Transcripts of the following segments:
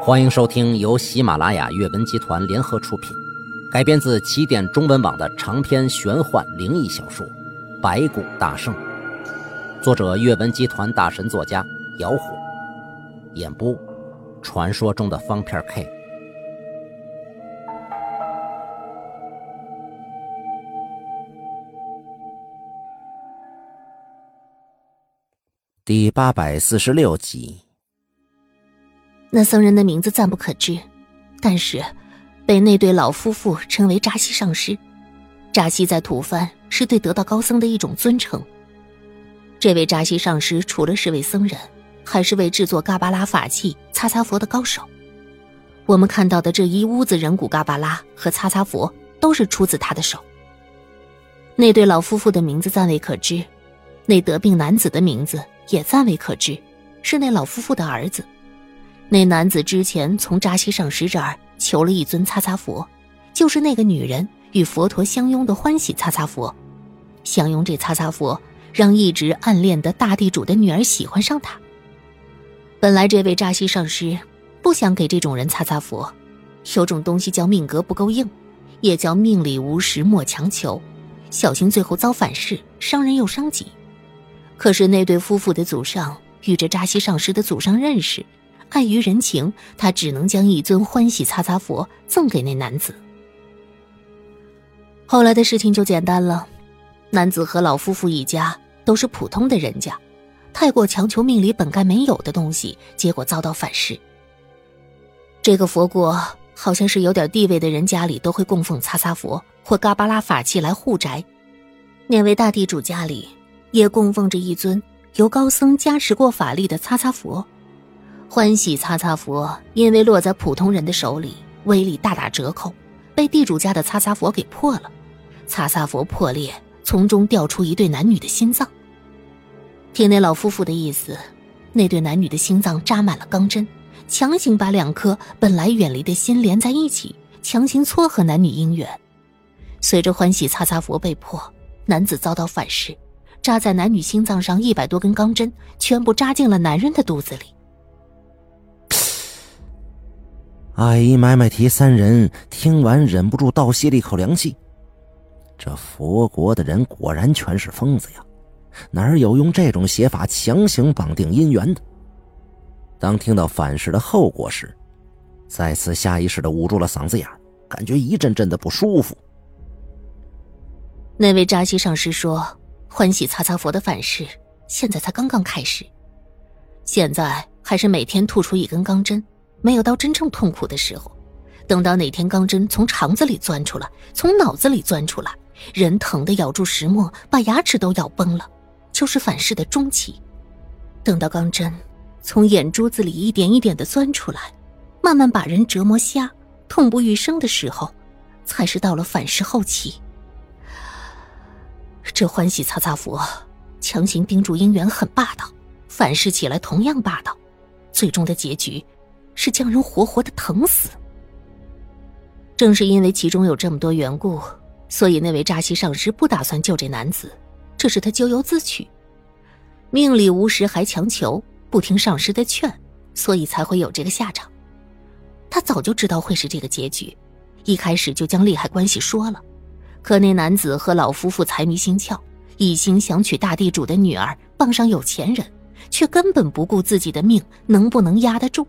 欢迎收听由喜马拉雅阅文集团联合出品，改编自起点中文网的长篇玄幻灵异小说《白骨大圣》，作者阅文集团大神作家姚虎，演播传说中的方片 K。第八百四十六集。那僧人的名字暂不可知，但是被那对老夫妇称为扎西上师。扎西在吐蕃是对得道高僧的一种尊称。这位扎西上师除了是位僧人，还是位制作嘎巴拉法器擦擦佛的高手。我们看到的这一屋子人骨嘎巴拉和擦擦佛，都是出自他的手。那对老夫妇的名字暂未可知，那得病男子的名字。也暂未可知，是那老夫妇的儿子。那男子之前从扎西上师这儿求了一尊擦擦佛，就是那个女人与佛陀相拥的欢喜擦擦佛。相拥这擦擦佛，让一直暗恋的大地主的女儿喜欢上他。本来这位扎西上师不想给这种人擦擦佛，有种东西叫命格不够硬，也叫命里无时莫强求，小心最后遭反噬，伤人又伤己。可是那对夫妇的祖上与这扎西上师的祖上认识，碍于人情，他只能将一尊欢喜擦擦佛赠给那男子。后来的事情就简单了，男子和老夫妇一家都是普通的人家，太过强求命里本该没有的东西，结果遭到反噬。这个佛国好像是有点地位的人家里都会供奉擦擦佛或嘎巴拉法器来护宅，那位大地主家里。也供奉着一尊由高僧加持过法力的擦擦佛，欢喜擦擦佛，因为落在普通人的手里，威力大打折扣，被地主家的擦擦佛给破了。擦擦佛破裂，从中掉出一对男女的心脏。听那老夫妇的意思，那对男女的心脏扎满了钢针，强行把两颗本来远离的心连在一起，强行撮合男女姻缘。随着欢喜擦擦佛被破，男子遭到反噬。扎在男女心脏上一百多根钢针，全部扎进了男人的肚子里。阿姨、买买提三人听完，忍不住倒吸了一口凉气。这佛国的人果然全是疯子呀！哪有用这种写法强行绑定姻缘的？当听到反噬的后果时，再次下意识的捂住了嗓子眼感觉一阵阵的不舒服。那位扎西上师说。欢喜擦擦佛的反噬，现在才刚刚开始。现在还是每天吐出一根钢针，没有到真正痛苦的时候。等到哪天钢针从肠子里钻出来，从脑子里钻出来，人疼的咬住石磨，把牙齿都咬崩了，就是反噬的中期。等到钢针从眼珠子里一点一点的钻出来，慢慢把人折磨瞎，痛不欲生的时候，才是到了反噬后期。这欢喜擦擦佛，强行盯住姻缘很霸道，反噬起来同样霸道，最终的结局是将人活活的疼死。正是因为其中有这么多缘故，所以那位扎西上师不打算救这男子，这是他咎由自取。命里无时还强求，不听上师的劝，所以才会有这个下场。他早就知道会是这个结局，一开始就将利害关系说了。可那男子和老夫妇财迷心窍，一心想娶大地主的女儿，傍上有钱人，却根本不顾自己的命能不能压得住。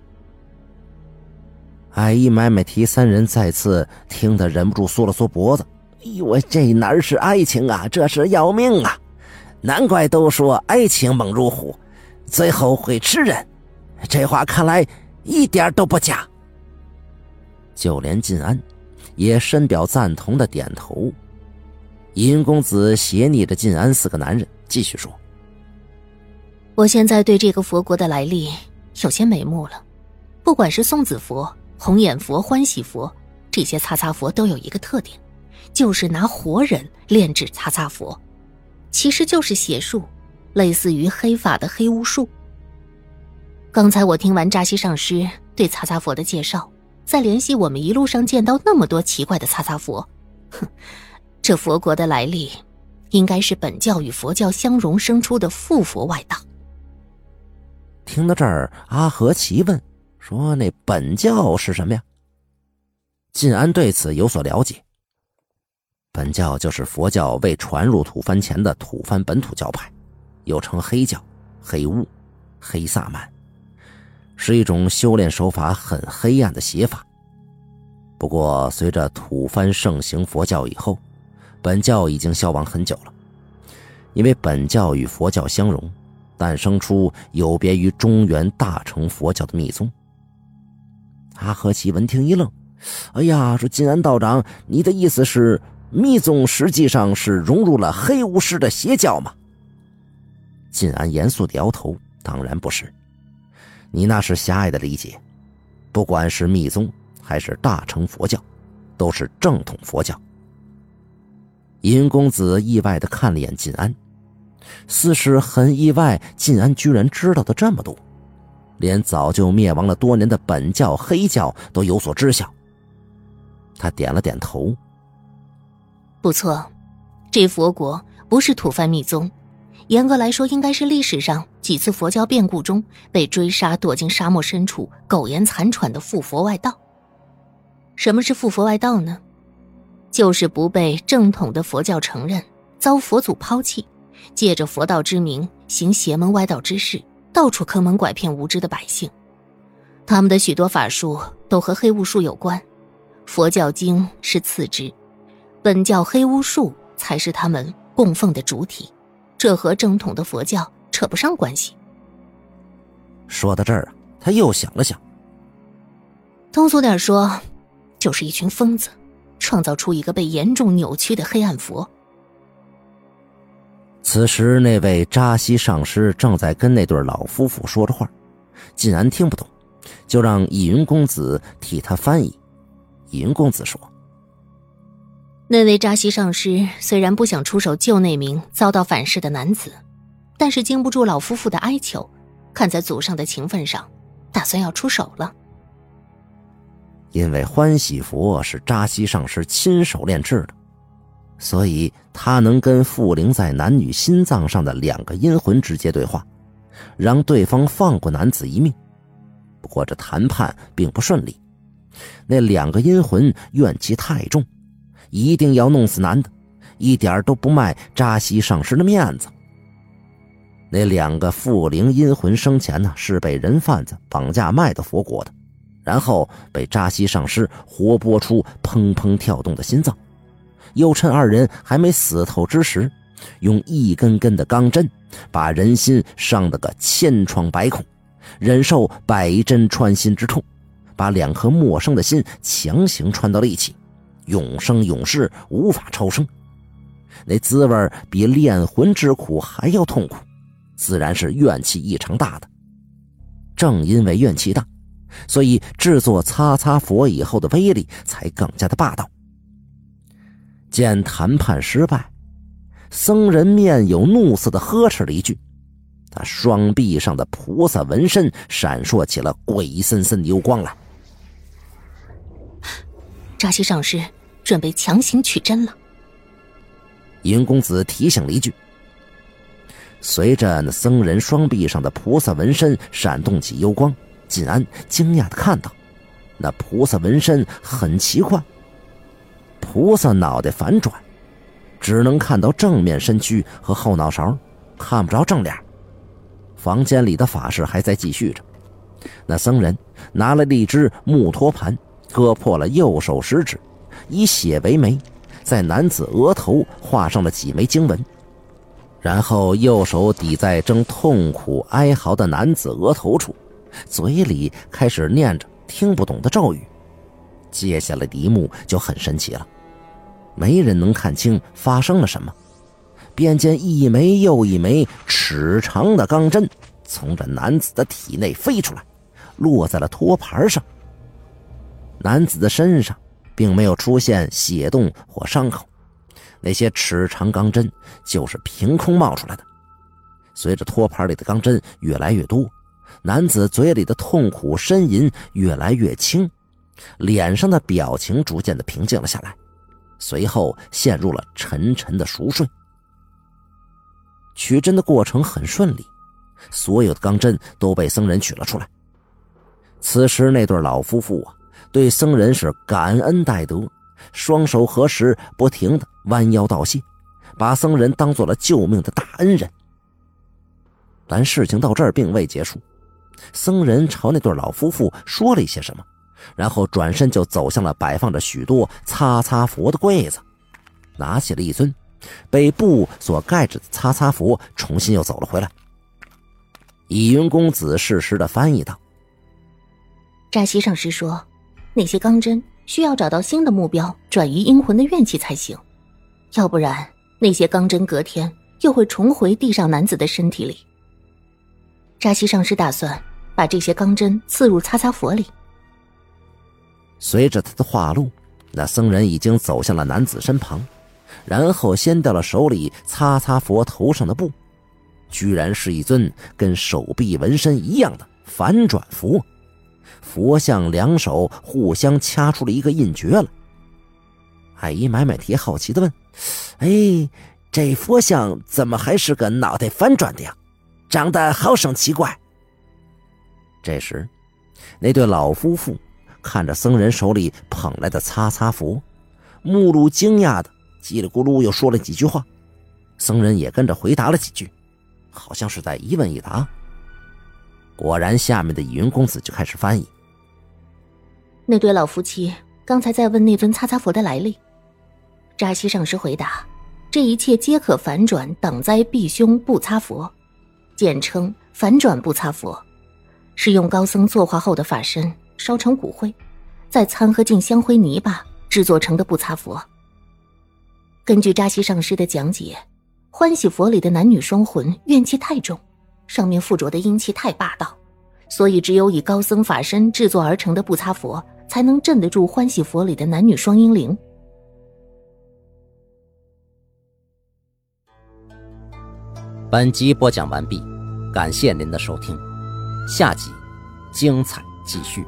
艾依、买买提三人再次听得忍不住缩了缩脖子：“哎呦，这哪是爱情啊，这是要命啊！难怪都说爱情猛如虎，最后会吃人。这话看来一点都不假。”就连晋安。也深表赞同的点头。尹公子斜睨着晋安四个男人，继续说：“我现在对这个佛国的来历有些眉目了。不管是送子佛、红眼佛、欢喜佛，这些擦擦佛都有一个特点，就是拿活人炼制擦擦佛，其实就是邪术，类似于黑法的黑巫术。刚才我听完扎西上师对擦擦佛的介绍。”再联系我们一路上见到那么多奇怪的擦擦佛，哼，这佛国的来历，应该是本教与佛教相融生出的附佛外道。听到这儿，阿和奇问：“说那本教是什么呀？晋安对此有所了解。本教就是佛教未传入吐蕃前的吐蕃本土教派，又称黑教、黑巫、黑萨满，是一种修炼手法很黑暗的邪法。不过，随着吐蕃盛行佛教以后，本教已经消亡很久了。因为本教与佛教相融，诞生出有别于中原大乘佛教的密宗。阿和奇闻听一愣：“哎呀，说金安道长，你的意思是？”密宗实际上是融入了黑巫师的邪教吗？晋安严肃的摇头：“当然不是，你那是狭隘的理解。不管是密宗还是大乘佛教，都是正统佛教。”尹公子意外的看了眼晋安，似是很意外，晋安居然知道的这么多，连早就灭亡了多年的本教黑教都有所知晓。他点了点头。不错，这佛国不是吐蕃密宗，严格来说，应该是历史上几次佛教变故中被追杀、躲进沙漠深处、苟延残喘的附佛外道。什么是附佛外道呢？就是不被正统的佛教承认，遭佛祖抛弃，借着佛道之名行邪门歪道之事，到处坑蒙拐骗无知的百姓。他们的许多法术都和黑巫术有关，佛教经是次之。本教黑巫术才是他们供奉的主体，这和正统的佛教扯不上关系。说到这儿啊，他又想了想，通俗点说，就是一群疯子，创造出一个被严重扭曲的黑暗佛。此时，那位扎西上师正在跟那对老夫妇说着话，竟然听不懂，就让易云公子替他翻译。易云公子说。那位扎西上师虽然不想出手救那名遭到反噬的男子，但是经不住老夫妇的哀求，看在祖上的情分上，打算要出手了。因为欢喜佛是扎西上师亲手炼制的，所以他能跟附灵在男女心脏上的两个阴魂直接对话，让对方放过男子一命。不过这谈判并不顺利，那两个阴魂怨气太重。一定要弄死男的，一点都不卖扎西上师的面子。那两个附灵阴魂生前呢是被人贩子绑架卖到佛国的，然后被扎西上师活剥出砰砰跳动的心脏，又趁二人还没死透之时，用一根根的钢针把人心伤得个千疮百孔，忍受百针穿心之痛，把两颗陌生的心强行穿到了一起。永生永世无法超生，那滋味比炼魂之苦还要痛苦，自然是怨气异常大的。正因为怨气大，所以制作擦擦佛以后的威力才更加的霸道。见谈判失败，僧人面有怒色的呵斥了一句，他双臂上的菩萨纹身闪烁起了鬼森森的幽光来。扎西上师。准备强行取真了。云公子提醒了一句。随着那僧人双臂上的菩萨纹身闪动起幽光，晋安惊讶的看到，那菩萨纹身很奇怪。菩萨脑袋反转，只能看到正面身躯和后脑勺，看不着正脸。房间里的法事还在继续着，那僧人拿了一只木托盘，割破了右手食指。以血为媒，在男子额头画上了几枚经文，然后右手抵在正痛苦哀嚎的男子额头处，嘴里开始念着听不懂的咒语。接下来的一幕就很神奇了，没人能看清发生了什么，便见一枚又一枚尺长的钢针从这男子的体内飞出来，落在了托盘上。男子的身上。并没有出现血洞或伤口，那些尺长钢针就是凭空冒出来的。随着托盘里的钢针越来越多，男子嘴里的痛苦呻吟越来越轻，脸上的表情逐渐的平静了下来，随后陷入了沉沉的熟睡。取针的过程很顺利，所有的钢针都被僧人取了出来。此时那对老夫妇啊，对僧人是感恩戴德，双手合十，不停的弯腰道谢，把僧人当做了救命的大恩人。但事情到这儿并未结束，僧人朝那对老夫妇说了一些什么，然后转身就走向了摆放着许多擦擦佛的柜子，拿起了一尊被布所盖着的擦擦佛，重新又走了回来。倚云公子适时的翻译道。扎西上师说：“那些钢针需要找到新的目标，转移阴魂的怨气才行，要不然那些钢针隔天又会重回地上男子的身体里。”扎西上师打算把这些钢针刺入擦擦佛里。随着他的话录，那僧人已经走向了男子身旁，然后掀掉了手里擦擦佛头上的布，居然是一尊跟手臂纹身一样的反转佛。佛像两手互相掐出了一个印诀了。艾姨买买提好奇的问：“哎，这佛像怎么还是个脑袋翻转的呀？长得好生奇怪。”这时，那对老夫妇看着僧人手里捧来的擦擦佛，目露惊讶的叽里咕噜又说了几句话，僧人也跟着回答了几句，好像是在一问一答。果然，下面的倚云公子就开始翻译。那对老夫妻刚才在问那尊擦擦佛的来历。扎西上师回答：“这一切皆可反转挡灾避凶不擦佛，简称反转不擦佛，是用高僧作化后的法身烧成骨灰，再掺和进香灰泥巴制作成的不擦佛。根据扎西上师的讲解，欢喜佛里的男女双魂怨气太重。”上面附着的阴气太霸道，所以只有以高僧法身制作而成的不擦佛，才能镇得住欢喜佛里的男女双阴灵。本集播讲完毕，感谢您的收听，下集精彩继续。